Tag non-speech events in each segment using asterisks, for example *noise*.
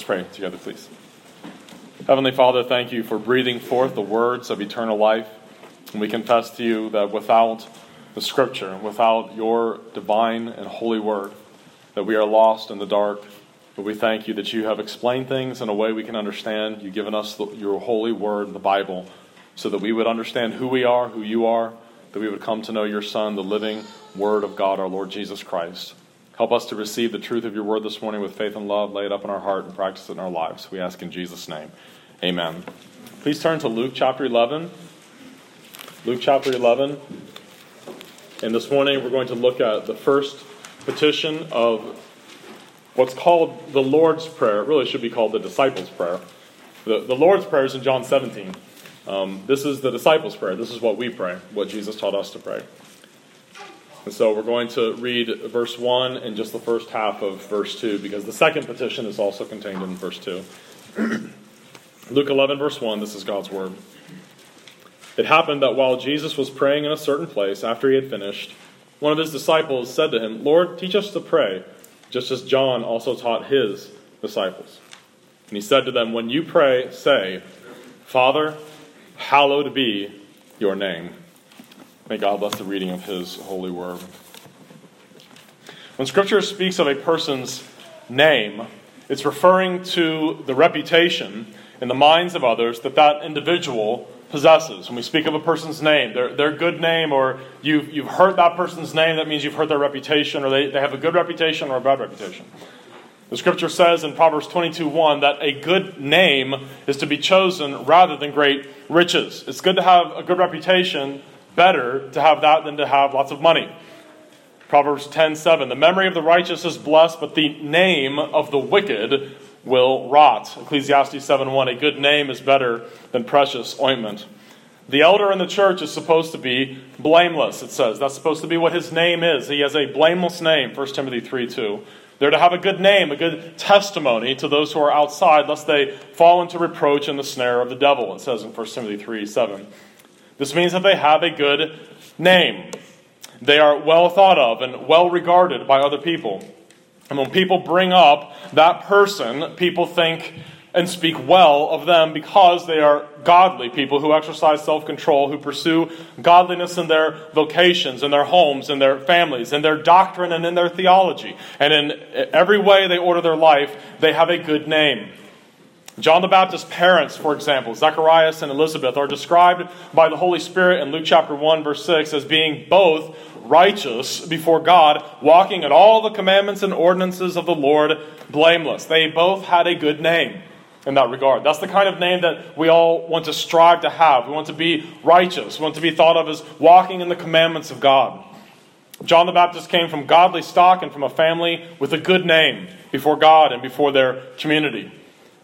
Let's pray together, please. Heavenly Father, thank you for breathing forth the words of eternal life. And we confess to you that without the Scripture, without your divine and holy word, that we are lost in the dark. But we thank you that you have explained things in a way we can understand. You've given us the, your holy word, the Bible, so that we would understand who we are, who you are, that we would come to know your Son, the living Word of God, our Lord Jesus Christ. Help us to receive the truth of your word this morning with faith and love, lay it up in our heart, and practice it in our lives. We ask in Jesus' name. Amen. Please turn to Luke chapter 11. Luke chapter 11. And this morning we're going to look at the first petition of what's called the Lord's Prayer. It really should be called the Disciples' Prayer. The, the Lord's Prayer is in John 17. Um, this is the disciples' prayer. This is what we pray, what Jesus taught us to pray. And so we're going to read verse 1 and just the first half of verse 2 because the second petition is also contained in verse 2. *clears throat* Luke 11, verse 1, this is God's word. It happened that while Jesus was praying in a certain place, after he had finished, one of his disciples said to him, Lord, teach us to pray, just as John also taught his disciples. And he said to them, When you pray, say, Father, hallowed be your name. May God bless the reading of His holy word. When Scripture speaks of a person's name, it's referring to the reputation in the minds of others that that individual possesses. When we speak of a person's name, their, their good name, or you've, you've heard that person's name, that means you've heard their reputation, or they, they have a good reputation or a bad reputation. The scripture says in Proverbs 22 1 that a good name is to be chosen rather than great riches. It's good to have a good reputation, better to have that than to have lots of money. Proverbs 10:7 The memory of the righteous is blessed, but the name of the wicked will rot. Ecclesiastes 7:1 A good name is better than precious ointment. The elder in the church is supposed to be blameless, it says. That's supposed to be what his name is. He has a blameless name, 1 Timothy 3 2. They're to have a good name, a good testimony to those who are outside, lest they fall into reproach and the snare of the devil, it says in 1 Timothy 3 7. This means that they have a good name. They are well thought of and well regarded by other people. And when people bring up that person, people think and speak well of them because they are godly people who exercise self control, who pursue godliness in their vocations, in their homes, in their families, in their doctrine, and in their theology. And in every way they order their life, they have a good name. John the Baptist's parents, for example, Zacharias and Elizabeth, are described by the Holy Spirit in Luke chapter 1, verse 6, as being both righteous before God, walking in all the commandments and ordinances of the Lord blameless. They both had a good name in that regard. That's the kind of name that we all want to strive to have. We want to be righteous, we want to be thought of as walking in the commandments of God. John the Baptist came from godly stock and from a family with a good name before God and before their community.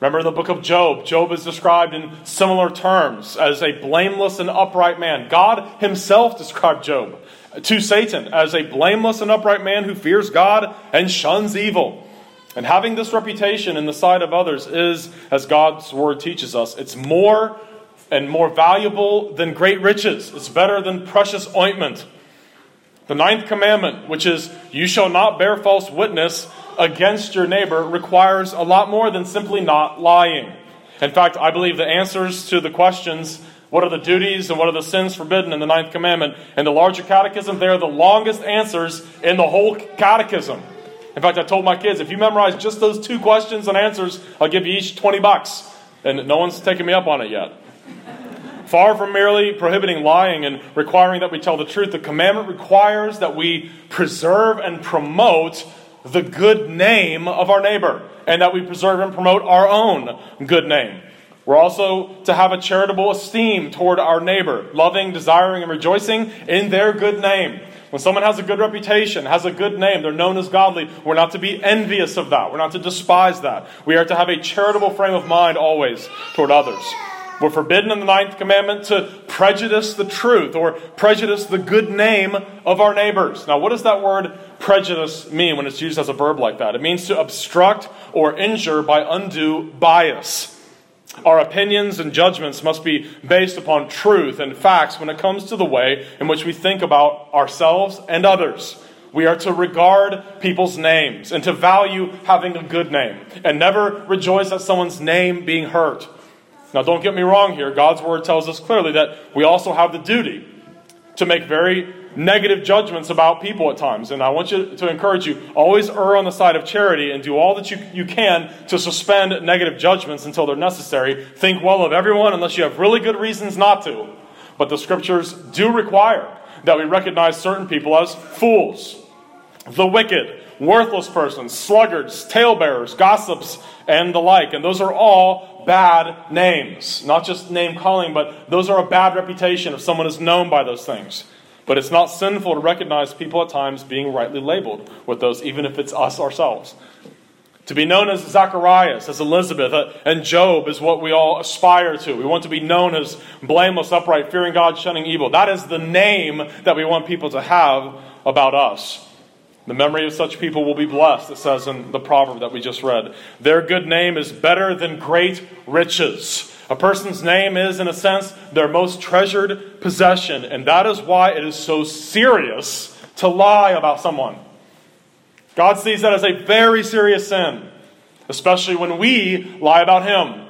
Remember the book of Job. Job is described in similar terms as a blameless and upright man. God himself described Job to Satan as a blameless and upright man who fears God and shuns evil. And having this reputation in the sight of others is, as God's word teaches us, it's more and more valuable than great riches. It's better than precious ointment. The ninth commandment, which is, You shall not bear false witness against your neighbor requires a lot more than simply not lying. In fact, I believe the answers to the questions what are the duties and what are the sins forbidden in the ninth commandment? And the larger catechism they are the longest answers in the whole catechism. In fact i told my kids if you memorize just those two questions and answers i'll give you each 20 bucks. And no one's taken me up on it yet. Far from merely prohibiting lying and requiring that we tell the truth, the commandment requires that we preserve and promote the good name of our neighbor and that we preserve and promote our own good name. We're also to have a charitable esteem toward our neighbor, loving, desiring, and rejoicing in their good name. When someone has a good reputation, has a good name, they're known as godly, we're not to be envious of that. We're not to despise that. We are to have a charitable frame of mind always toward others. We're forbidden in the ninth commandment to prejudice the truth or prejudice the good name of our neighbors. Now, what does that word prejudice mean when it's used as a verb like that? It means to obstruct or injure by undue bias. Our opinions and judgments must be based upon truth and facts when it comes to the way in which we think about ourselves and others. we are to regard people's names and to value having a good name and never rejoice at someone's name being hurt. Now, don't get me wrong here. God's word tells us clearly that we also have the duty to make very negative judgments about people at times. And I want you to encourage you always err on the side of charity and do all that you, you can to suspend negative judgments until they're necessary. Think well of everyone unless you have really good reasons not to. But the scriptures do require that we recognize certain people as fools, the wicked, worthless persons, sluggards, talebearers, gossips, and the like. And those are all bad names. Not just name calling, but those are a bad reputation if someone is known by those things. But it's not sinful to recognize people at times being rightly labeled with those, even if it's us ourselves. To be known as Zacharias, as Elizabeth, uh, and Job is what we all aspire to. We want to be known as blameless, upright, fearing God, shunning evil. That is the name that we want people to have about us. The memory of such people will be blessed, it says in the proverb that we just read. Their good name is better than great riches. A person's name is, in a sense, their most treasured possession, and that is why it is so serious to lie about someone. God sees that as a very serious sin, especially when we lie about Him,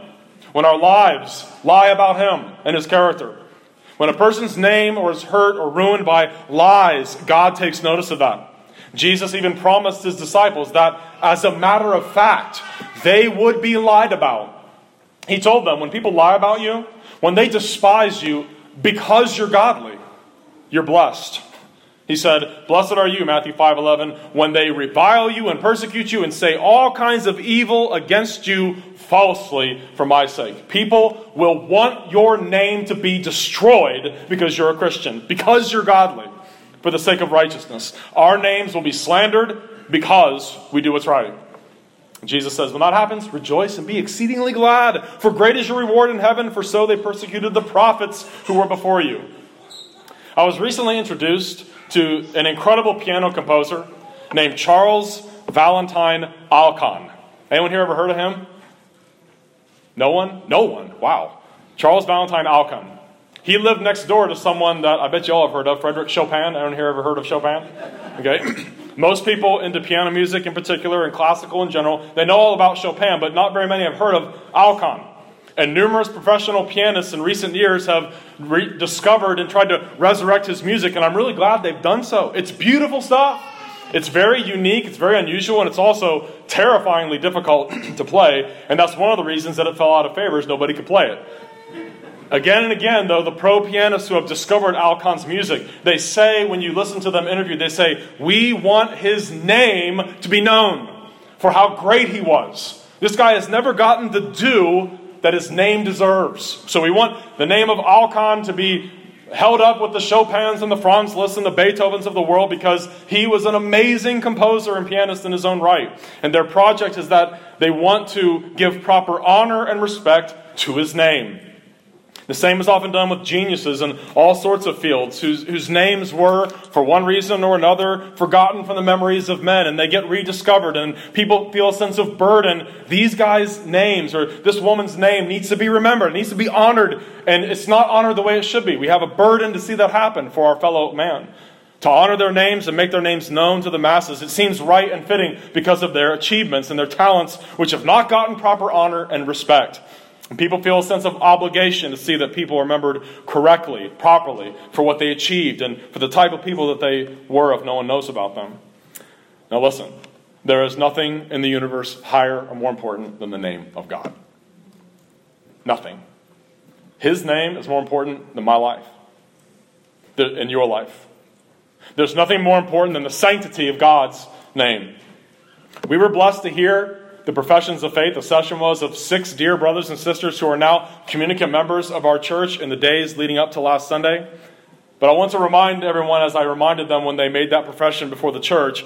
when our lives lie about Him and His character. When a person's name or is hurt or ruined by lies, God takes notice of that. Jesus even promised his disciples that, as a matter of fact, they would be lied about. He told them when people lie about you, when they despise you because you're godly, you're blessed. He said, Blessed are you, Matthew 5:11, when they revile you and persecute you and say all kinds of evil against you falsely for my sake. People will want your name to be destroyed because you're a Christian, because you're godly for the sake of righteousness. Our names will be slandered because we do what's right. Jesus says, When that happens, rejoice and be exceedingly glad, for great is your reward in heaven, for so they persecuted the prophets who were before you. I was recently introduced to an incredible piano composer named Charles Valentine Alkan. Anyone here ever heard of him? No one? No one. Wow. Charles Valentine Alkan. He lived next door to someone that I bet you all have heard of, Frederick Chopin. Anyone here ever heard of Chopin? Okay. *clears throat* Most people into piano music in particular and classical in general, they know all about Chopin, but not very many have heard of Alkan. And numerous professional pianists in recent years have rediscovered and tried to resurrect his music, and I'm really glad they've done so. It's beautiful stuff. It's very unique, it's very unusual, and it's also terrifyingly difficult *clears throat* to play. And that's one of the reasons that it fell out of favor is nobody could play it. Again and again, though, the pro pianists who have discovered Alkan's music, they say, when you listen to them interviewed, they say, We want his name to be known for how great he was. This guy has never gotten the due that his name deserves. So we want the name of Alkan to be held up with the Chopins and the Franz Liszt and the Beethovens of the world because he was an amazing composer and pianist in his own right. And their project is that they want to give proper honor and respect to his name. The same is often done with geniuses in all sorts of fields whose, whose names were, for one reason or another, forgotten from the memories of men, and they get rediscovered, and people feel a sense of burden. These guys' names, or this woman's name, needs to be remembered, needs to be honored, and it's not honored the way it should be. We have a burden to see that happen for our fellow man. To honor their names and make their names known to the masses, it seems right and fitting because of their achievements and their talents, which have not gotten proper honor and respect. People feel a sense of obligation to see that people are remembered correctly, properly, for what they achieved and for the type of people that they were if no one knows about them. Now, listen, there is nothing in the universe higher or more important than the name of God. Nothing. His name is more important than my life, in your life. There's nothing more important than the sanctity of God's name. We were blessed to hear the professions of faith. The session was of six dear brothers and sisters who are now communicant members of our church in the days leading up to last Sunday. But I want to remind everyone, as I reminded them when they made that profession before the church,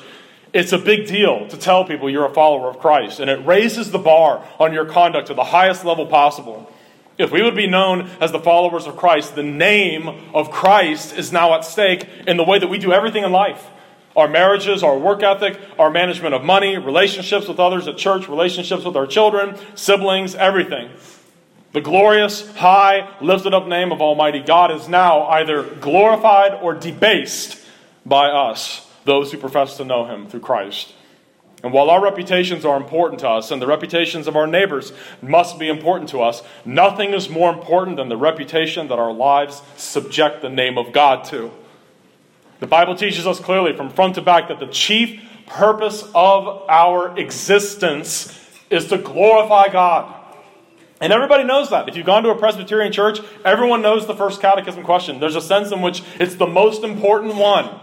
it's a big deal to tell people you're a follower of Christ, and it raises the bar on your conduct to the highest level possible. If we would be known as the followers of Christ, the name of Christ is now at stake in the way that we do everything in life our marriages, our work ethic, our management of money, relationships with others at church, relationships with our children, siblings, everything. The glorious, high, lifted up name of Almighty God is now either glorified or debased by us. those who profess to know him through Christ. And while our reputations are important to us and the reputations of our neighbors must be important to us, nothing is more important than the reputation that our lives subject the name of God to. The Bible teaches us clearly from front to back that the chief purpose of our existence is to glorify God. And everybody knows that. If you've gone to a Presbyterian church, everyone knows the first catechism question. There's a sense in which it's the most important one.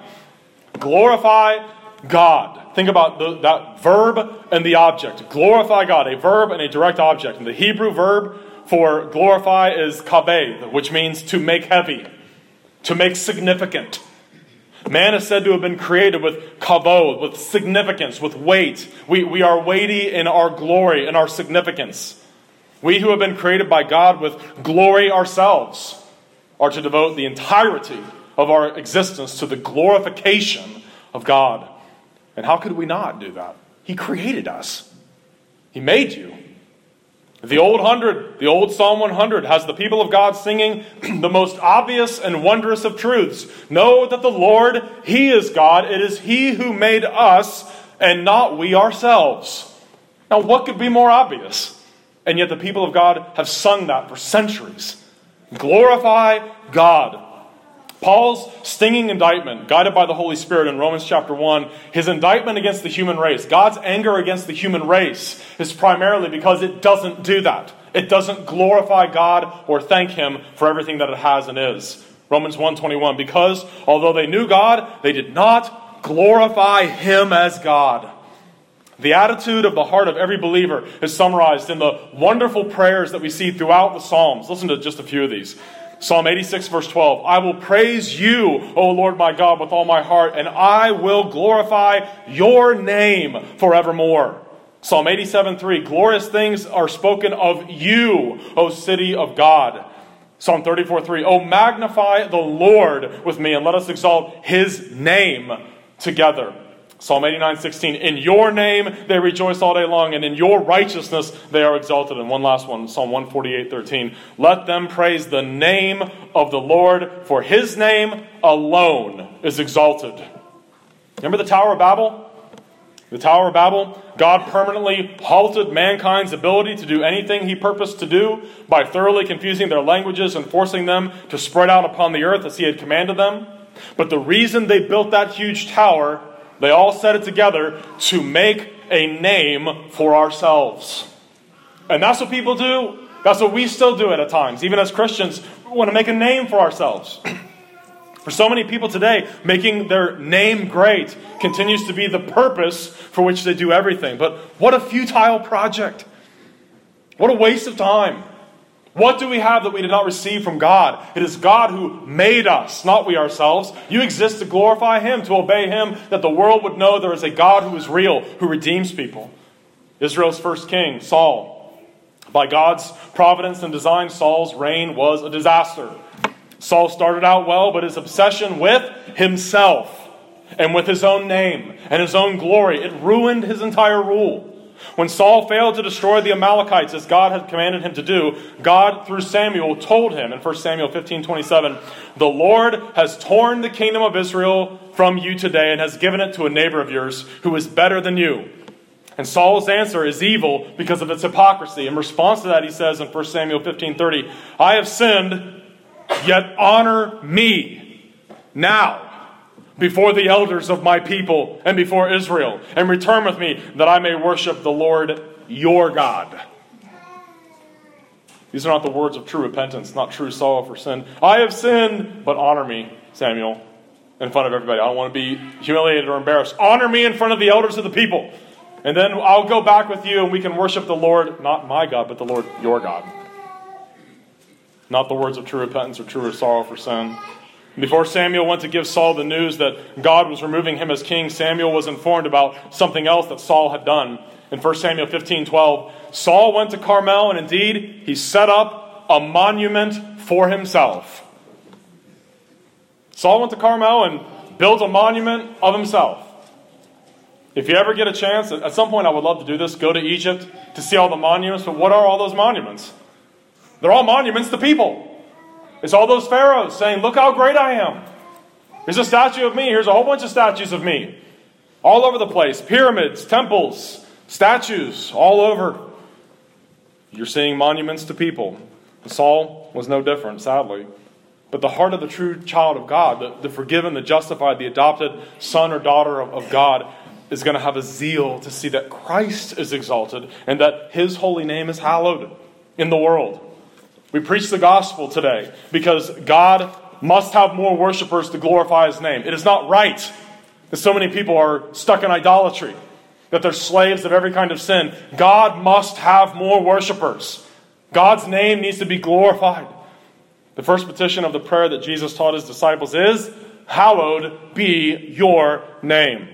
Glorify God. Think about the, that verb and the object. Glorify God, a verb and a direct object. And the Hebrew verb for glorify is kaved, which means to make heavy, to make significant. Man is said to have been created with kavod, with significance, with weight. We, we are weighty in our glory and our significance. We who have been created by God with glory ourselves are to devote the entirety of our existence to the glorification of God. And how could we not do that? He created us, He made you. The old hundred, the old Psalm 100, has the people of God singing *clears throat* the most obvious and wondrous of truths. Know that the Lord, He is God. It is He who made us and not we ourselves. Now, what could be more obvious? And yet, the people of God have sung that for centuries. Glorify God. Paul's stinging indictment, guided by the Holy Spirit in Romans chapter 1, his indictment against the human race, God's anger against the human race, is primarily because it doesn't do that. It doesn't glorify God or thank him for everything that it has and is. Romans 1:21 because although they knew God, they did not glorify him as God. The attitude of the heart of every believer is summarized in the wonderful prayers that we see throughout the Psalms. Listen to just a few of these. Psalm 86, verse 12. I will praise you, O Lord my God, with all my heart, and I will glorify your name forevermore. Psalm 87, 3. Glorious things are spoken of you, O city of God. Psalm 34, 3. Oh, magnify the Lord with me, and let us exalt his name together. Psalm 89, 16. In your name they rejoice all day long, and in your righteousness they are exalted. And one last one, Psalm 148, 13. Let them praise the name of the Lord, for his name alone is exalted. Remember the Tower of Babel? The Tower of Babel, God permanently halted mankind's ability to do anything he purposed to do by thoroughly confusing their languages and forcing them to spread out upon the earth as he had commanded them. But the reason they built that huge tower they all said it together to make a name for ourselves. And that's what people do. That's what we still do at times. Even as Christians, we want to make a name for ourselves. *clears throat* For so many people today, making their name great continues to be the purpose for which they do everything. But what a futile project! What a waste of time. What do we have that we did not receive from God? It is God who made us, not we ourselves. You exist to glorify Him, to obey Him, that the world would know there is a God who is real, who redeems people. Israel's first king, Saul. By God's providence and design, Saul's reign was a disaster. Saul started out well, but his obsession with himself and with his own name and his own glory, it ruined his entire rule. When Saul failed to destroy the Amalekites as God had commanded him to do, God, through Samuel, told him in 1 Samuel 15 27, The Lord has torn the kingdom of Israel from you today and has given it to a neighbor of yours who is better than you. And Saul's answer is evil because of its hypocrisy. In response to that, he says in 1 Samuel 15 30, I have sinned, yet honor me now before the elders of my people and before Israel, and return with me that I may worship the Lord your God. These are not the words of true repentance, not true sorrow for sin. I have sinned, but honor me, Samuel, in front of everybody. I don't want to be humiliated or embarrassed. Honor me in front of the elders of the people. And then I'll go back with you and we can worship the Lord, not my God, but the Lord your God. Not the words of true repentance or true sorrow for sin. Before Samuel went to give Saul the news that God was removing him as king, Samuel was informed about something else that Saul had done. In 1 Samuel 15 12, Saul went to Carmel, and indeed, he set up a monument for himself. Saul went to Carmel and built a monument of himself. If you ever get a chance, at some point I would love to do this, go to Egypt to see all the monuments, but what are all those monuments? They're all monuments to people. It's all those pharaohs saying, Look how great I am. Here's a statue of me. Here's a whole bunch of statues of me. All over the place pyramids, temples, statues, all over. You're seeing monuments to people. Saul was no different, sadly. But the heart of the true child of God, the, the forgiven, the justified, the adopted son or daughter of, of God, is going to have a zeal to see that Christ is exalted and that his holy name is hallowed in the world. We preach the gospel today because God must have more worshipers to glorify his name. It is not right that so many people are stuck in idolatry, that they're slaves of every kind of sin. God must have more worshipers. God's name needs to be glorified. The first petition of the prayer that Jesus taught his disciples is, Hallowed be your name.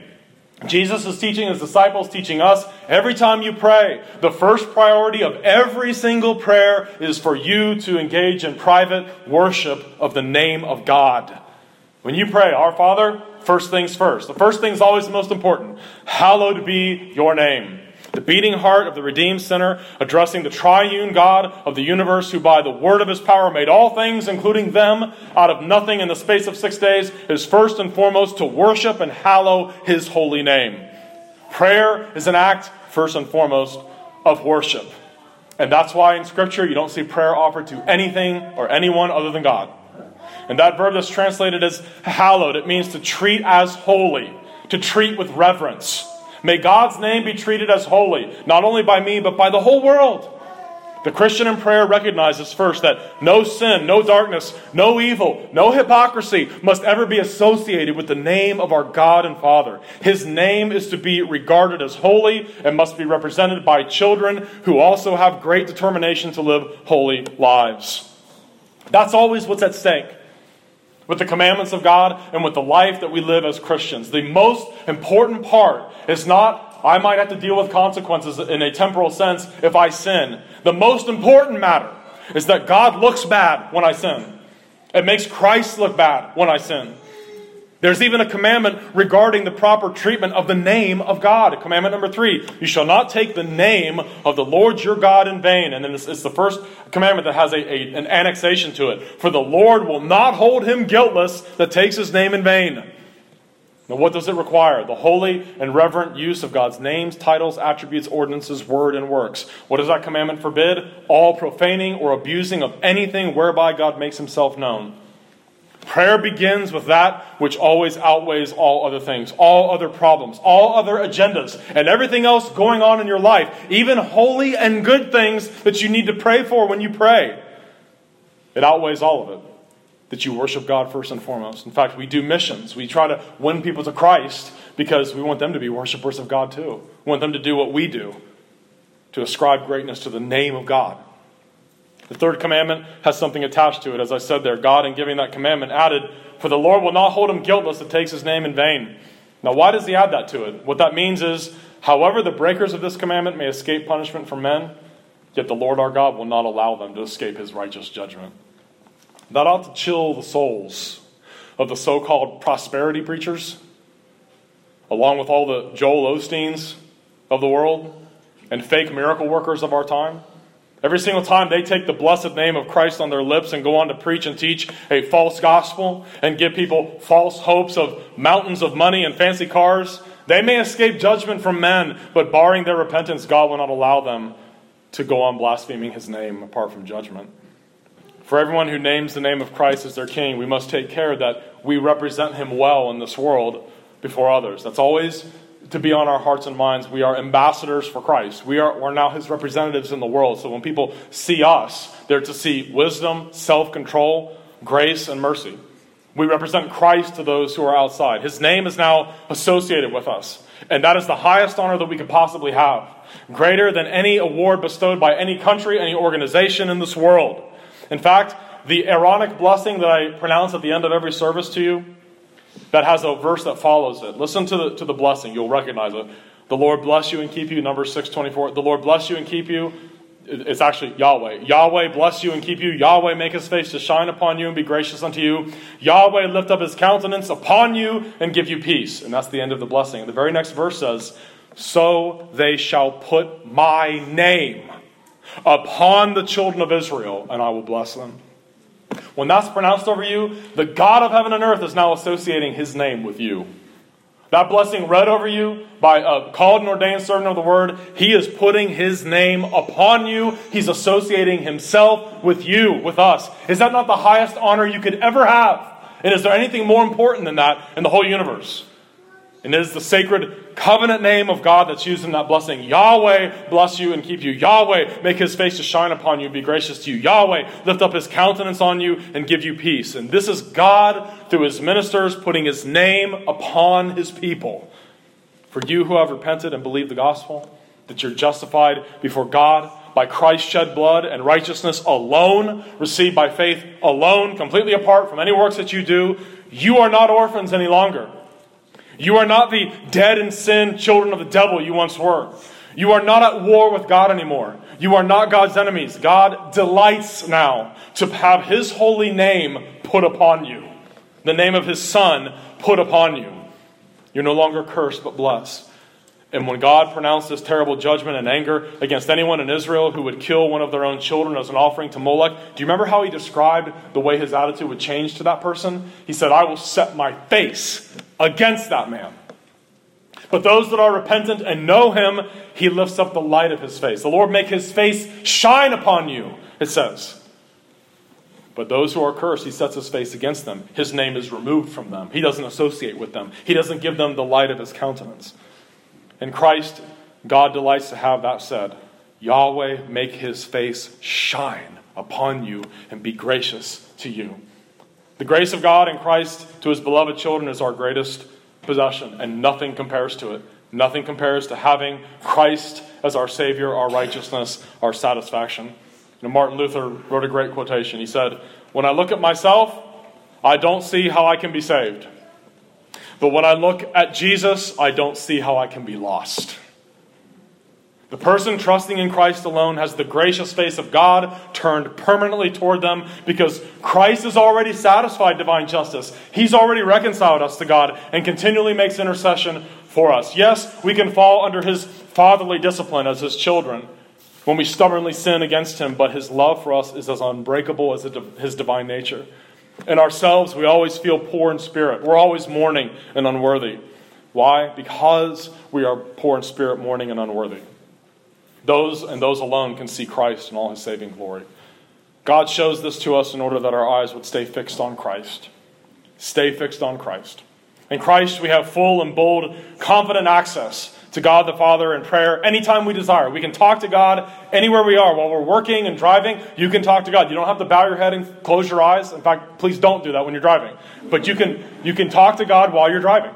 Jesus is teaching his disciples, teaching us every time you pray, the first priority of every single prayer is for you to engage in private worship of the name of God. When you pray, Our Father, first things first. The first thing is always the most important. Hallowed be your name. The beating heart of the redeemed sinner, addressing the triune God of the universe, who by the word of his power made all things, including them, out of nothing in the space of six days, is first and foremost to worship and hallow his holy name. Prayer is an act, first and foremost, of worship. And that's why in Scripture you don't see prayer offered to anything or anyone other than God. And that verb that's translated as hallowed, it means to treat as holy, to treat with reverence. May God's name be treated as holy, not only by me, but by the whole world. The Christian in prayer recognizes first that no sin, no darkness, no evil, no hypocrisy must ever be associated with the name of our God and Father. His name is to be regarded as holy and must be represented by children who also have great determination to live holy lives. That's always what's at stake with the commandments of God and with the life that we live as Christians. The most important part is not, I might have to deal with consequences in a temporal sense if I sin. The most important matter is that God looks bad when I sin. It makes Christ look bad when I sin. There's even a commandment regarding the proper treatment of the name of God. Commandment number three you shall not take the name of the Lord your God in vain. And then it's, it's the first commandment that has a, a, an annexation to it. For the Lord will not hold him guiltless that takes his name in vain. Now, what does it require? The holy and reverent use of God's names, titles, attributes, ordinances, word, and works. What does that commandment forbid? All profaning or abusing of anything whereby God makes himself known. Prayer begins with that which always outweighs all other things, all other problems, all other agendas, and everything else going on in your life, even holy and good things that you need to pray for when you pray. It outweighs all of it. That you worship God first and foremost. In fact, we do missions. We try to win people to Christ because we want them to be worshipers of God too. We want them to do what we do to ascribe greatness to the name of God. The third commandment has something attached to it. As I said there, God, in giving that commandment, added, For the Lord will not hold him guiltless that takes his name in vain. Now, why does he add that to it? What that means is, however, the breakers of this commandment may escape punishment from men, yet the Lord our God will not allow them to escape his righteous judgment. That ought to chill the souls of the so called prosperity preachers, along with all the Joel Osteens of the world and fake miracle workers of our time. Every single time they take the blessed name of Christ on their lips and go on to preach and teach a false gospel and give people false hopes of mountains of money and fancy cars, they may escape judgment from men, but barring their repentance, God will not allow them to go on blaspheming his name apart from judgment. For everyone who names the name of Christ as their king, we must take care that we represent him well in this world before others. That's always to be on our hearts and minds. We are ambassadors for Christ. We are, we're now his representatives in the world. So when people see us, they're to see wisdom, self control, grace, and mercy. We represent Christ to those who are outside. His name is now associated with us. And that is the highest honor that we could possibly have. Greater than any award bestowed by any country, any organization in this world. In fact, the Aaronic blessing that I pronounce at the end of every service to you that has a verse that follows it. Listen to the, to the blessing. You'll recognize it. The Lord bless you and keep you. Number 624. The Lord bless you and keep you. It's actually Yahweh. Yahweh bless you and keep you. Yahweh make his face to shine upon you and be gracious unto you. Yahweh lift up his countenance upon you and give you peace. And that's the end of the blessing. And the very next verse says, So they shall put my name upon the children of Israel, and I will bless them. When that's pronounced over you, the God of heaven and earth is now associating his name with you. That blessing read over you by a called and ordained servant of the word, he is putting his name upon you. He's associating himself with you, with us. Is that not the highest honor you could ever have? And is there anything more important than that in the whole universe? And it is the sacred covenant name of God that's used in that blessing. Yahweh bless you and keep you. Yahweh make his face to shine upon you and be gracious to you. Yahweh lift up his countenance on you and give you peace. And this is God, through his ministers, putting his name upon his people. For you who have repented and believed the gospel, that you're justified before God by Christ's shed blood and righteousness alone, received by faith alone, completely apart from any works that you do, you are not orphans any longer. You are not the dead in sin children of the devil you once were. You are not at war with God anymore. You are not God's enemies. God delights now to have his holy name put upon you, the name of his son put upon you. You're no longer cursed, but blessed. And when God pronounced this terrible judgment and anger against anyone in Israel who would kill one of their own children as an offering to Molech, do you remember how he described the way his attitude would change to that person? He said, I will set my face against that man. But those that are repentant and know him, he lifts up the light of his face. The Lord make his face shine upon you, it says. But those who are cursed, he sets his face against them. His name is removed from them. He doesn't associate with them, he doesn't give them the light of his countenance. In Christ, God delights to have that said. Yahweh make his face shine upon you and be gracious to you. The grace of God in Christ to his beloved children is our greatest possession, and nothing compares to it. Nothing compares to having Christ as our Savior, our righteousness, our satisfaction. Martin Luther wrote a great quotation. He said, When I look at myself, I don't see how I can be saved. But when I look at Jesus, I don't see how I can be lost. The person trusting in Christ alone has the gracious face of God turned permanently toward them because Christ has already satisfied divine justice. He's already reconciled us to God and continually makes intercession for us. Yes, we can fall under his fatherly discipline as his children when we stubbornly sin against him, but his love for us is as unbreakable as his divine nature. In ourselves, we always feel poor in spirit. We're always mourning and unworthy. Why? Because we are poor in spirit, mourning, and unworthy. Those and those alone can see Christ in all his saving glory. God shows this to us in order that our eyes would stay fixed on Christ. Stay fixed on Christ. In Christ, we have full and bold, confident access to God the Father in prayer anytime we desire. We can talk to God anywhere we are. While we're working and driving, you can talk to God. You don't have to bow your head and close your eyes. In fact, please don't do that when you're driving. But you can, you can talk to God while you're driving.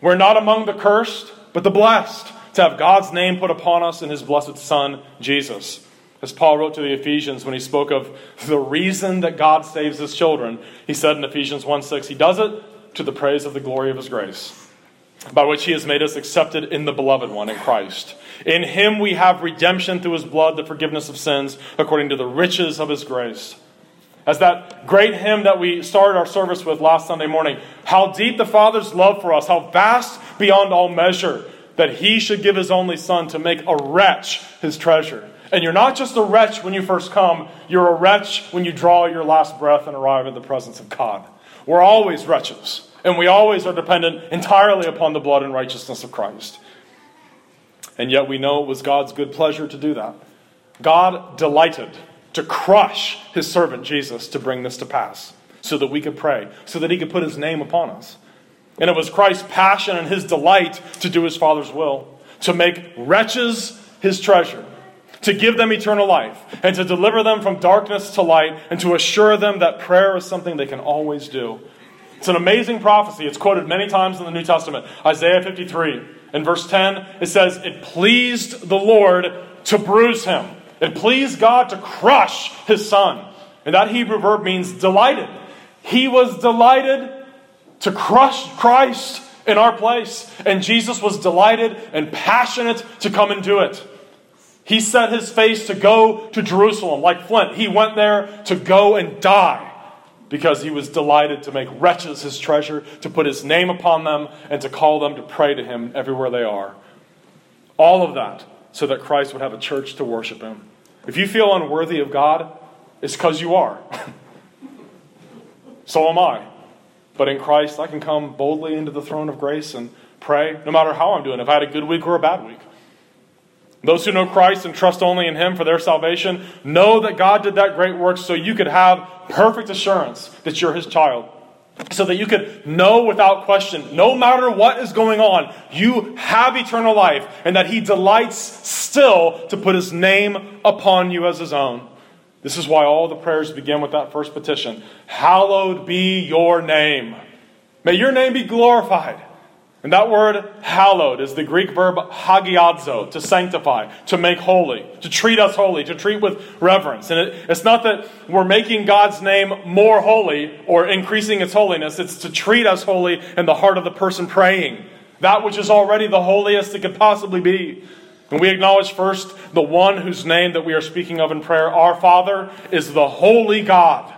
We're not among the cursed, but the blessed to have God's name put upon us in his blessed Son, Jesus. As Paul wrote to the Ephesians when he spoke of the reason that God saves his children, he said in Ephesians 1 6, he does it to the praise of the glory of his grace by which he has made us accepted in the beloved one, in Christ. In him we have redemption through his blood, the forgiveness of sins, according to the riches of his grace. As that great hymn that we started our service with last Sunday morning, how deep the Father's love for us, how vast beyond all measure, that he should give his only Son to make a wretch his treasure. And you're not just a wretch when you first come, you're a wretch when you draw your last breath and arrive in the presence of God. We're always wretches. And we always are dependent entirely upon the blood and righteousness of Christ. And yet we know it was God's good pleasure to do that. God delighted to crush his servant Jesus to bring this to pass so that we could pray, so that he could put his name upon us. And it was Christ's passion and his delight to do his Father's will, to make wretches his treasure, to give them eternal life, and to deliver them from darkness to light, and to assure them that prayer is something they can always do it's an amazing prophecy. It's quoted many times in the New Testament. Isaiah 53. In verse 10, it says, It pleased the Lord to bruise him. It pleased God to crush his son. And that Hebrew verb means delighted. He was delighted to crush Christ in our place. And Jesus was delighted and passionate to come and do it. He set his face to go to Jerusalem like flint. He went there to go and die because he was delighted to make wretches his treasure, to put his name upon them, and to call them to pray to him everywhere they are. All of that so that Christ would have a church to worship him. If you feel unworthy of God, it's because you are. *laughs* So am I. But in Christ, I can come boldly into the throne of grace and pray no matter how I'm doing, if I had a good week or a bad week. Those who know Christ and trust only in Him for their salvation know that God did that great work so you could have perfect assurance that you're His child. So that you could know without question, no matter what is going on, you have eternal life and that He delights still to put His name upon you as His own. This is why all the prayers begin with that first petition Hallowed be your name. May your name be glorified. And that word hallowed is the Greek verb hagiadzo, to sanctify, to make holy, to treat us holy, to treat with reverence. And it, it's not that we're making God's name more holy or increasing its holiness, it's to treat us holy in the heart of the person praying. That which is already the holiest it could possibly be. And we acknowledge first the one whose name that we are speaking of in prayer, our Father, is the holy God.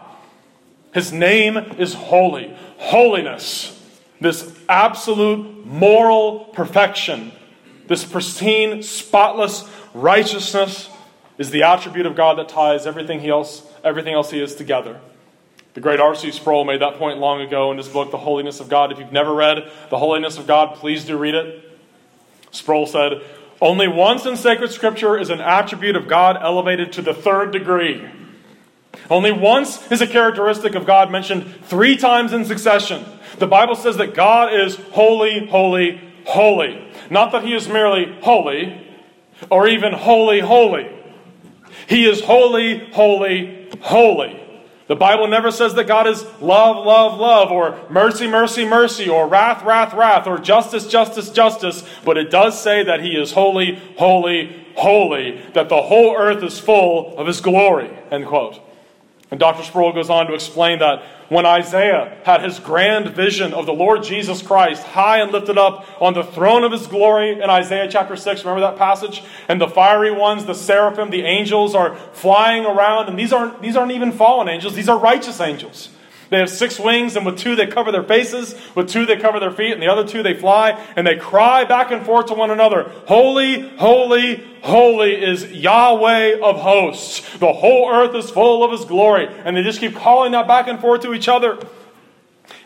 His name is holy. Holiness this absolute moral perfection, this pristine, spotless righteousness is the attribute of God that ties everything else, everything else he is together. The great R.C. Sproul made that point long ago in his book, The Holiness of God. If you've never read The Holiness of God, please do read it. Sproul said, Only once in sacred scripture is an attribute of God elevated to the third degree. Only once is a characteristic of God mentioned three times in succession. The Bible says that God is holy, holy, holy. Not that he is merely holy or even holy, holy. He is holy, holy, holy. The Bible never says that God is love, love, love, or mercy, mercy, mercy, or wrath, wrath, wrath, or justice, justice, justice, but it does say that He is holy, holy, holy, that the whole earth is full of His glory. End quote. And Dr. Sproul goes on to explain that when Isaiah had his grand vision of the Lord Jesus Christ high and lifted up on the throne of his glory in Isaiah chapter 6, remember that passage? And the fiery ones, the seraphim, the angels are flying around, and these aren't, these aren't even fallen angels, these are righteous angels. They have six wings, and with two they cover their faces, with two they cover their feet, and the other two they fly, and they cry back and forth to one another Holy, holy, holy is Yahweh of hosts. The whole earth is full of his glory. And they just keep calling that back and forth to each other.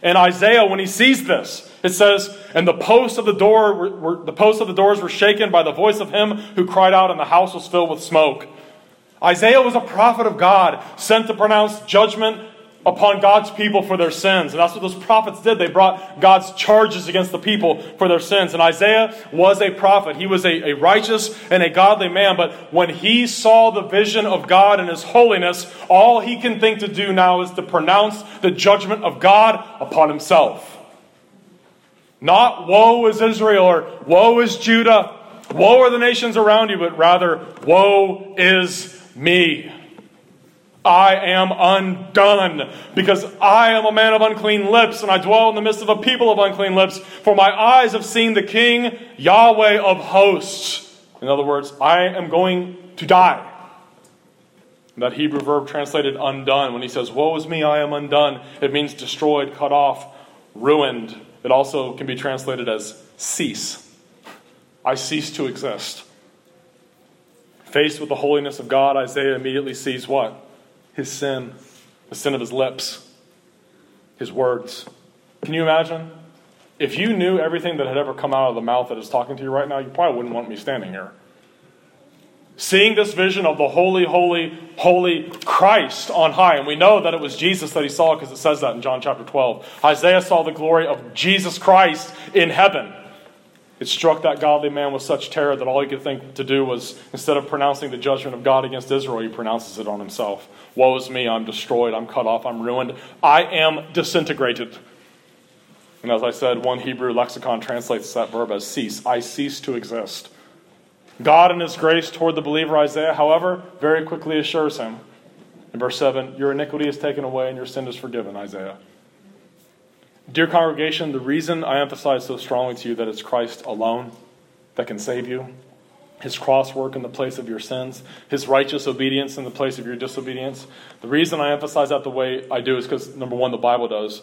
And Isaiah, when he sees this, it says, "And the posts of the door, were, were, the posts of the doors were shaken by the voice of him who cried out, and the house was filled with smoke." Isaiah was a prophet of God, sent to pronounce judgment upon God's people for their sins. And that's what those prophets did. They brought God's charges against the people for their sins. And Isaiah was a prophet. He was a, a righteous and a godly man. But when he saw the vision of God and his holiness, all he can think to do now is to pronounce the judgment of God upon himself. Not woe is Israel or woe is Judah. Woe are the nations around you, but rather woe is me. I am undone, because I am a man of unclean lips, and I dwell in the midst of a people of unclean lips, for my eyes have seen the King, Yahweh of hosts. In other words, I am going to die. That Hebrew verb translated undone, when he says, Woe is me, I am undone, it means destroyed, cut off, ruined. It also can be translated as cease. I cease to exist. Faced with the holiness of God, Isaiah immediately sees what? His sin, the sin of his lips, his words. Can you imagine? If you knew everything that had ever come out of the mouth that is talking to you right now, you probably wouldn't want me standing here. Seeing this vision of the holy, holy, holy Christ on high, and we know that it was Jesus that he saw because it says that in John chapter 12. Isaiah saw the glory of Jesus Christ in heaven. It struck that godly man with such terror that all he could think to do was, instead of pronouncing the judgment of God against Israel, he pronounces it on himself. Woe is me, I'm destroyed, I'm cut off, I'm ruined, I am disintegrated. And as I said, one Hebrew lexicon translates that verb as cease. I cease to exist. God, in His grace toward the believer Isaiah, however, very quickly assures him in verse 7 Your iniquity is taken away and your sin is forgiven, Isaiah. Dear congregation, the reason I emphasize so strongly to you that it's Christ alone that can save you, his cross work in the place of your sins, his righteous obedience in the place of your disobedience. The reason I emphasize that the way I do is because, number one, the Bible does.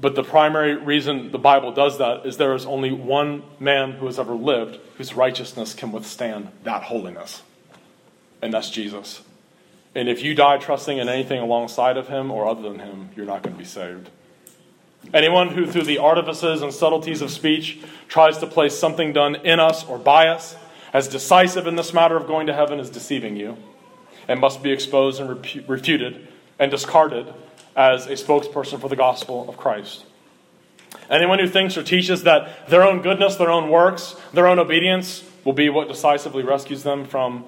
But the primary reason the Bible does that is there is only one man who has ever lived whose righteousness can withstand that holiness, and that's Jesus. And if you die trusting in anything alongside of him or other than him, you're not going to be saved. Anyone who, through the artifices and subtleties of speech, tries to place something done in us or by us as decisive in this matter of going to heaven is deceiving you and must be exposed and refuted and discarded as a spokesperson for the gospel of Christ. Anyone who thinks or teaches that their own goodness, their own works, their own obedience will be what decisively rescues them from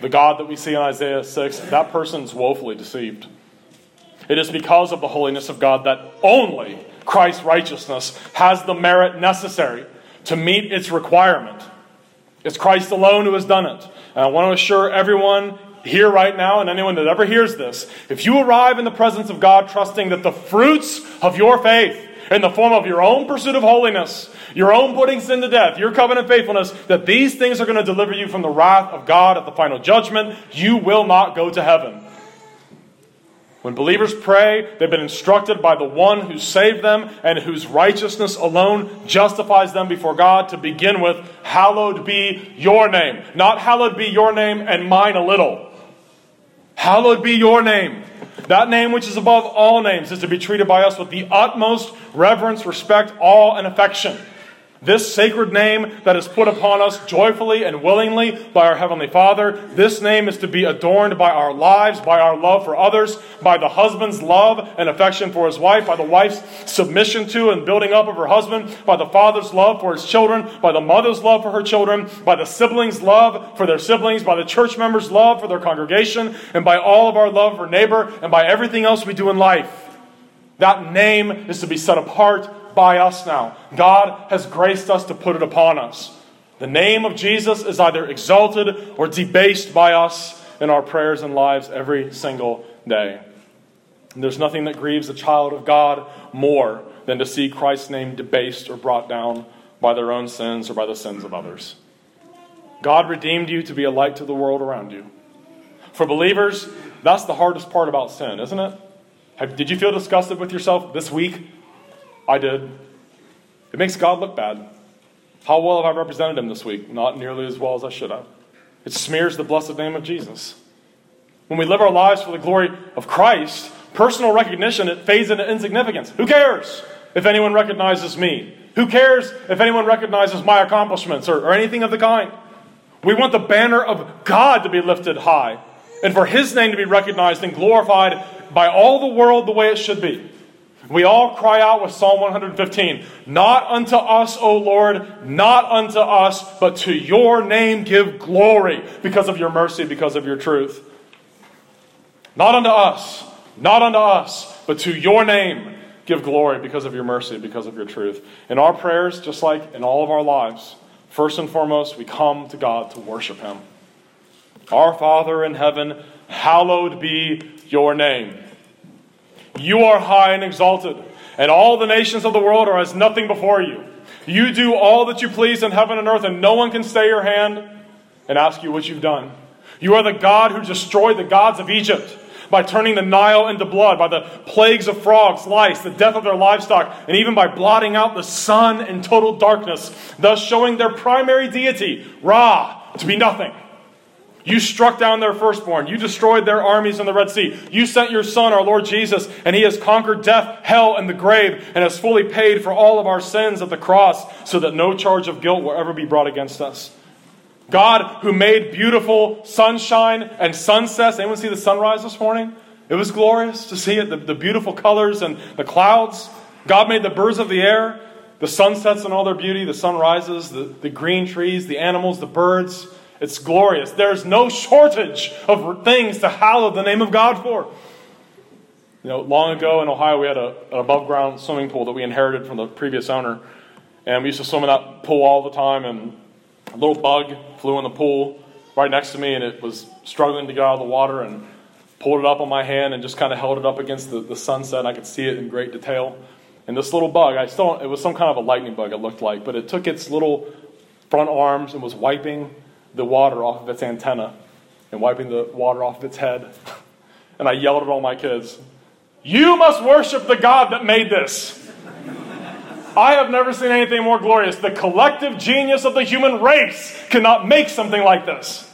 the God that we see in Isaiah 6, that person's woefully deceived. It is because of the holiness of God that only Christ's righteousness has the merit necessary to meet its requirement. It's Christ alone who has done it. And I want to assure everyone here right now and anyone that ever hears this if you arrive in the presence of God trusting that the fruits of your faith, in the form of your own pursuit of holiness, your own putting sin to death, your covenant faithfulness, that these things are going to deliver you from the wrath of God at the final judgment, you will not go to heaven. When believers pray, they've been instructed by the one who saved them and whose righteousness alone justifies them before God to begin with, Hallowed be your name. Not hallowed be your name and mine a little. Hallowed be your name. That name which is above all names is to be treated by us with the utmost reverence, respect, awe, and affection. This sacred name that is put upon us joyfully and willingly by our Heavenly Father, this name is to be adorned by our lives, by our love for others, by the husband's love and affection for his wife, by the wife's submission to and building up of her husband, by the father's love for his children, by the mother's love for her children, by the siblings' love for their siblings, by the church members' love for their congregation, and by all of our love for neighbor, and by everything else we do in life. That name is to be set apart by us now. God has graced us to put it upon us. The name of Jesus is either exalted or debased by us in our prayers and lives every single day. And there's nothing that grieves a child of God more than to see Christ's name debased or brought down by their own sins or by the sins of others. God redeemed you to be a light to the world around you. For believers, that's the hardest part about sin, isn't it? Have, did you feel disgusted with yourself this week? I did. It makes God look bad. How well have I represented him this week? Not nearly as well as I should have. It smears the blessed name of Jesus. When we live our lives for the glory of Christ, personal recognition it fades into insignificance. Who cares if anyone recognizes me? Who cares if anyone recognizes my accomplishments or, or anything of the kind? We want the banner of God to be lifted high and for his name to be recognized and glorified by all the world the way it should be. We all cry out with Psalm 115 Not unto us, O Lord, not unto us, but to your name give glory because of your mercy, because of your truth. Not unto us, not unto us, but to your name give glory because of your mercy, because of your truth. In our prayers, just like in all of our lives, first and foremost, we come to God to worship Him. Our Father in heaven, hallowed be your name. You are high and exalted, and all the nations of the world are as nothing before you. You do all that you please in heaven and earth, and no one can stay your hand and ask you what you've done. You are the God who destroyed the gods of Egypt by turning the Nile into blood, by the plagues of frogs, lice, the death of their livestock, and even by blotting out the sun in total darkness, thus showing their primary deity, Ra, to be nothing. You struck down their firstborn. You destroyed their armies in the Red Sea. You sent your Son, our Lord Jesus, and He has conquered death, hell, and the grave, and has fully paid for all of our sins at the cross, so that no charge of guilt will ever be brought against us. God, who made beautiful sunshine and sunsets. Anyone see the sunrise this morning? It was glorious to see it, the, the beautiful colors and the clouds. God made the birds of the air, the sunsets and all their beauty, the sunrises, the, the green trees, the animals, the birds. It's glorious. There's no shortage of things to hallow the name of God for. You know, long ago in Ohio, we had a, an above ground swimming pool that we inherited from the previous owner. And we used to swim in that pool all the time. And a little bug flew in the pool right next to me, and it was struggling to get out of the water. And pulled it up on my hand and just kind of held it up against the, the sunset. And I could see it in great detail. And this little bug, I still, it was some kind of a lightning bug, it looked like, but it took its little front arms and was wiping the water off of its antenna and wiping the water off of its head. And I yelled at all my kids, You must worship the God that made this. I have never seen anything more glorious. The collective genius of the human race cannot make something like this.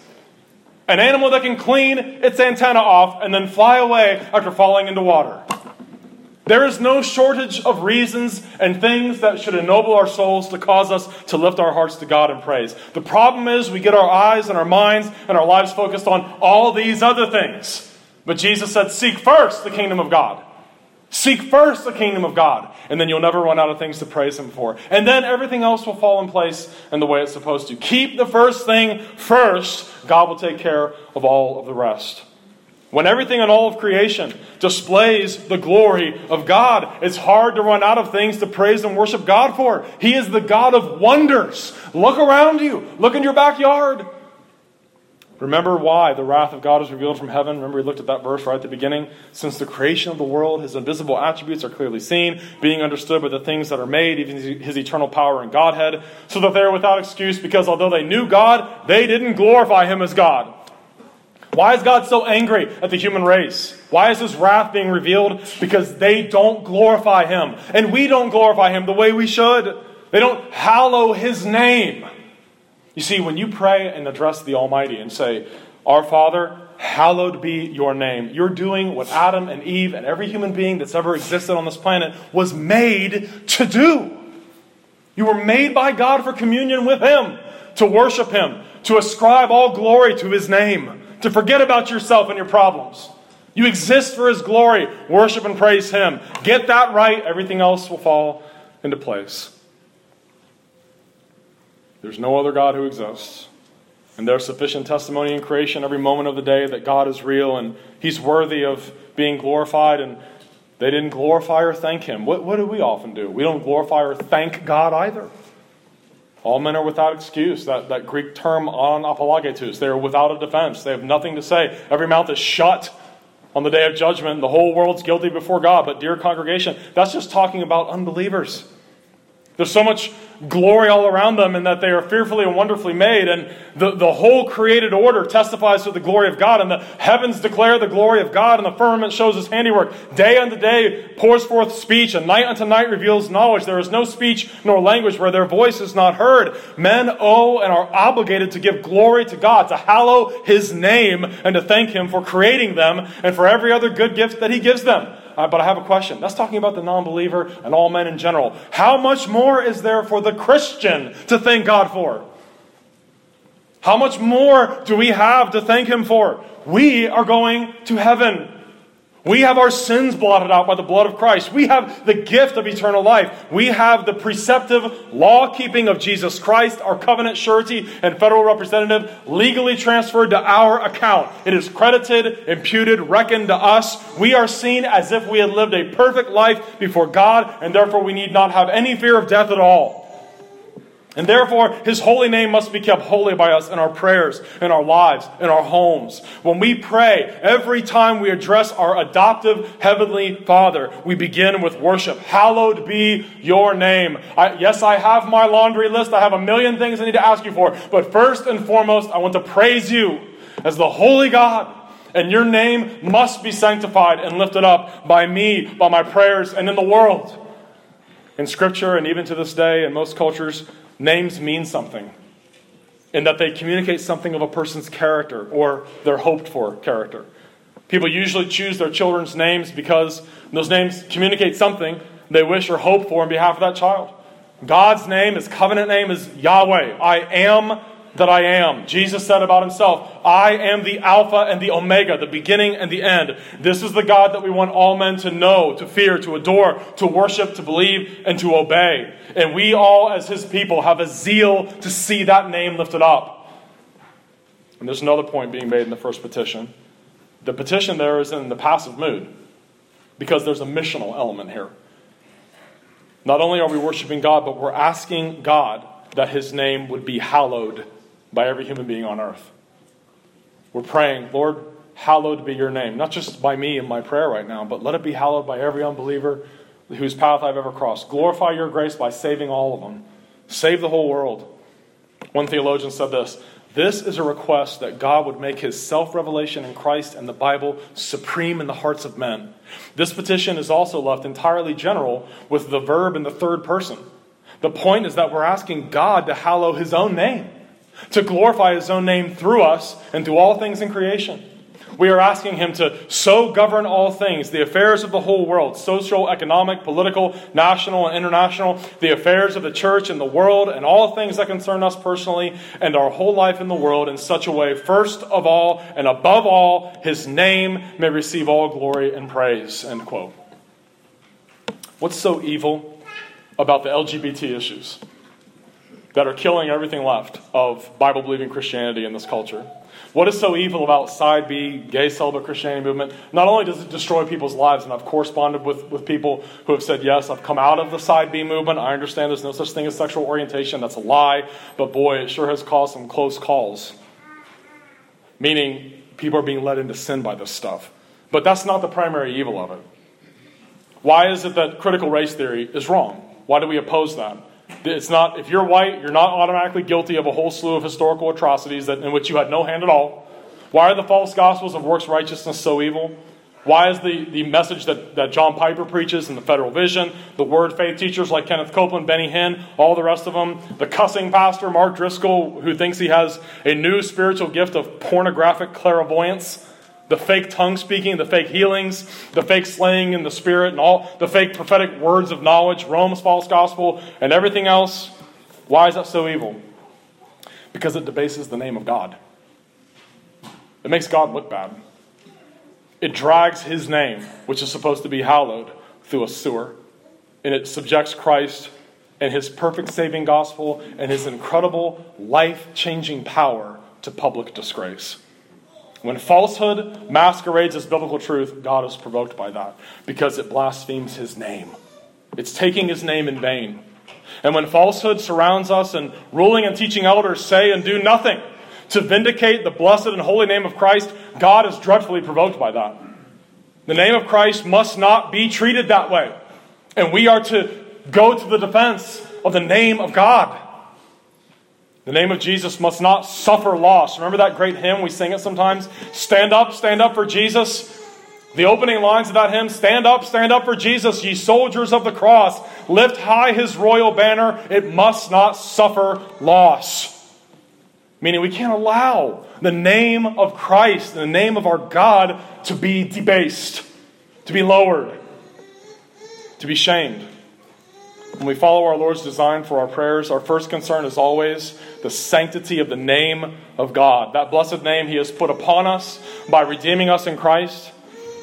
An animal that can clean its antenna off and then fly away after falling into water. There is no shortage of reasons and things that should ennoble our souls to cause us to lift our hearts to God in praise. The problem is we get our eyes and our minds and our lives focused on all these other things. But Jesus said, Seek first the kingdom of God. Seek first the kingdom of God, and then you'll never run out of things to praise Him for. And then everything else will fall in place in the way it's supposed to. Keep the first thing first, God will take care of all of the rest. When everything in all of creation displays the glory of God, it's hard to run out of things to praise and worship God for. He is the God of wonders. Look around you, look in your backyard. Remember why the wrath of God is revealed from heaven. Remember, we looked at that verse right at the beginning. Since the creation of the world, his invisible attributes are clearly seen, being understood by the things that are made, even his eternal power and Godhead, so that they are without excuse, because although they knew God, they didn't glorify him as God. Why is God so angry at the human race? Why is his wrath being revealed? Because they don't glorify him. And we don't glorify him the way we should. They don't hallow his name. You see, when you pray and address the Almighty and say, Our Father, hallowed be your name, you're doing what Adam and Eve and every human being that's ever existed on this planet was made to do. You were made by God for communion with him, to worship him, to ascribe all glory to his name to forget about yourself and your problems. You exist for His glory. Worship and praise Him. Get that right, everything else will fall into place. There's no other God who exists. And there's sufficient testimony in creation every moment of the day that God is real and He's worthy of being glorified. And they didn't glorify or thank Him. What, what do we often do? We don't glorify or thank God either. All men are without excuse. That, that Greek term anapologetous, they are without a defense. They have nothing to say. Every mouth is shut on the day of judgment. The whole world's guilty before God. But, dear congregation, that's just talking about unbelievers. There's so much glory all around them and that they are fearfully and wonderfully made. And the, the whole created order testifies to the glory of God. And the heavens declare the glory of God, and the firmament shows his handiwork. Day unto day pours forth speech, and night unto night reveals knowledge. There is no speech nor language where their voice is not heard. Men owe and are obligated to give glory to God, to hallow his name, and to thank him for creating them and for every other good gift that he gives them. But I have a question. That's talking about the non believer and all men in general. How much more is there for the Christian to thank God for? How much more do we have to thank Him for? We are going to heaven. We have our sins blotted out by the blood of Christ. We have the gift of eternal life. We have the preceptive law keeping of Jesus Christ, our covenant surety and federal representative, legally transferred to our account. It is credited, imputed, reckoned to us. We are seen as if we had lived a perfect life before God, and therefore we need not have any fear of death at all. And therefore, his holy name must be kept holy by us in our prayers, in our lives, in our homes. When we pray, every time we address our adoptive heavenly Father, we begin with worship. Hallowed be your name. I, yes, I have my laundry list. I have a million things I need to ask you for. But first and foremost, I want to praise you as the holy God. And your name must be sanctified and lifted up by me, by my prayers, and in the world. In Scripture, and even to this day, in most cultures, Names mean something in that they communicate something of a person's character or their hoped for character. People usually choose their children's names because those names communicate something they wish or hope for on behalf of that child. God's name, his covenant name is Yahweh. I am that I am. Jesus said about himself, I am the Alpha and the Omega, the beginning and the end. This is the God that we want all men to know, to fear, to adore, to worship, to believe, and to obey. And we all, as his people, have a zeal to see that name lifted up. And there's another point being made in the first petition. The petition there is in the passive mood because there's a missional element here. Not only are we worshiping God, but we're asking God that his name would be hallowed by every human being on earth. We're praying, Lord, hallowed be your name. Not just by me in my prayer right now, but let it be hallowed by every unbeliever whose path I've ever crossed. Glorify your grace by saving all of them. Save the whole world. One theologian said this This is a request that God would make his self revelation in Christ and the Bible supreme in the hearts of men. This petition is also left entirely general with the verb in the third person. The point is that we're asking God to hallow his own name. To glorify his own name through us and through all things in creation. We are asking him to so govern all things, the affairs of the whole world, social, economic, political, national, and international, the affairs of the church and the world, and all things that concern us personally and our whole life in the world in such a way, first of all and above all, his name may receive all glory and praise. End quote. What's so evil about the LGBT issues that are killing everything left of Bible believing Christianity in this culture? What is so evil about side B, gay celibate Christianity movement? Not only does it destroy people's lives, and I've corresponded with, with people who have said, yes, I've come out of the side B movement. I understand there's no such thing as sexual orientation. That's a lie. But boy, it sure has caused some close calls. Meaning, people are being led into sin by this stuff. But that's not the primary evil of it. Why is it that critical race theory is wrong? Why do we oppose that? It's not, if you're white, you're not automatically guilty of a whole slew of historical atrocities that, in which you had no hand at all. Why are the false gospels of works righteousness so evil? Why is the, the message that, that John Piper preaches in the Federal Vision, the Word Faith teachers like Kenneth Copeland, Benny Hinn, all the rest of them, the cussing pastor Mark Driscoll, who thinks he has a new spiritual gift of pornographic clairvoyance, the fake tongue speaking, the fake healings, the fake slaying in the spirit, and all the fake prophetic words of knowledge, Rome's false gospel, and everything else. Why is that so evil? Because it debases the name of God. It makes God look bad. It drags his name, which is supposed to be hallowed, through a sewer. And it subjects Christ and his perfect saving gospel and his incredible life changing power to public disgrace. When falsehood masquerades as biblical truth, God is provoked by that because it blasphemes his name. It's taking his name in vain. And when falsehood surrounds us and ruling and teaching elders say and do nothing to vindicate the blessed and holy name of Christ, God is dreadfully provoked by that. The name of Christ must not be treated that way. And we are to go to the defense of the name of God. The name of Jesus must not suffer loss. Remember that great hymn? We sing it sometimes. Stand up, stand up for Jesus. The opening lines of that hymn Stand up, stand up for Jesus, ye soldiers of the cross. Lift high his royal banner. It must not suffer loss. Meaning, we can't allow the name of Christ, the name of our God, to be debased, to be lowered, to be shamed. When we follow our Lord's design for our prayers, our first concern is always the sanctity of the name of God. That blessed name He has put upon us by redeeming us in Christ.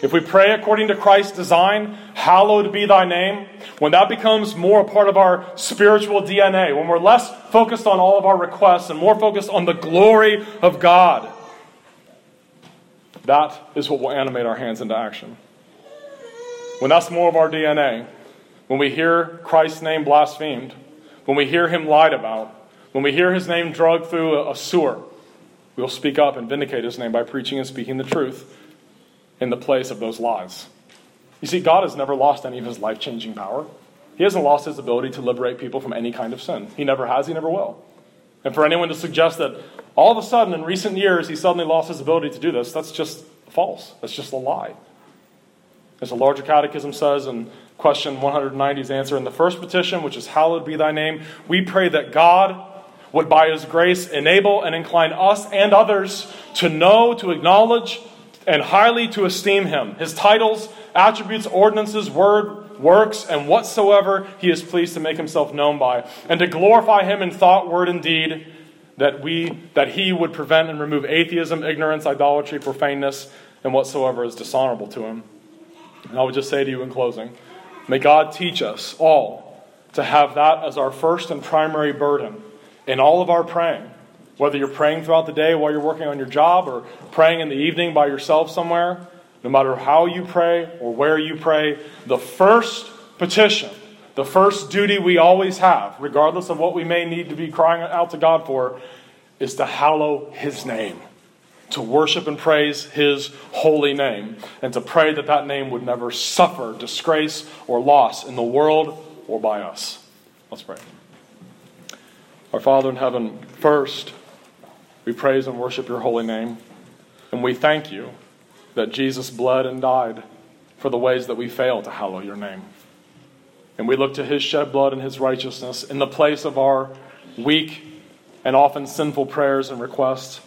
If we pray according to Christ's design, hallowed be thy name, when that becomes more a part of our spiritual DNA, when we're less focused on all of our requests and more focused on the glory of God, that is what will animate our hands into action. When that's more of our DNA, when we hear Christ's name blasphemed, when we hear him lied about, when we hear his name dragged through a sewer, we'll speak up and vindicate his name by preaching and speaking the truth in the place of those lies. You see, God has never lost any of his life changing power. He hasn't lost his ability to liberate people from any kind of sin. He never has, he never will. And for anyone to suggest that all of a sudden in recent years he suddenly lost his ability to do this, that's just false. That's just a lie. As the larger catechism says in question 190's answer in the first petition, which is Hallowed be thy name, we pray that God would by his grace enable and incline us and others to know, to acknowledge, and highly to esteem him, his titles, attributes, ordinances, word, works, and whatsoever he is pleased to make himself known by, and to glorify him in thought, word, and deed, that we that he would prevent and remove atheism, ignorance, idolatry, profaneness, and whatsoever is dishonorable to him. And I would just say to you in closing, May God teach us all to have that as our first and primary burden in all of our praying. Whether you're praying throughout the day while you're working on your job or praying in the evening by yourself somewhere, no matter how you pray or where you pray, the first petition, the first duty we always have, regardless of what we may need to be crying out to God for, is to hallow His name to worship and praise his holy name, and to pray that that name would never suffer disgrace or loss in the world or by us. Let's pray. Our Father in heaven, first, we praise and worship your holy name, and we thank you that Jesus bled and died for the ways that we fail to hallow your name. And we look to his shed blood and his righteousness in the place of our weak and often sinful prayers and requests.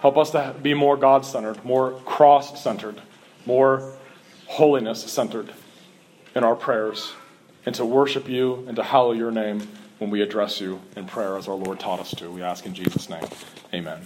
Help us to be more God centered, more cross centered, more holiness centered in our prayers, and to worship you and to hallow your name when we address you in prayer as our Lord taught us to. We ask in Jesus' name. Amen.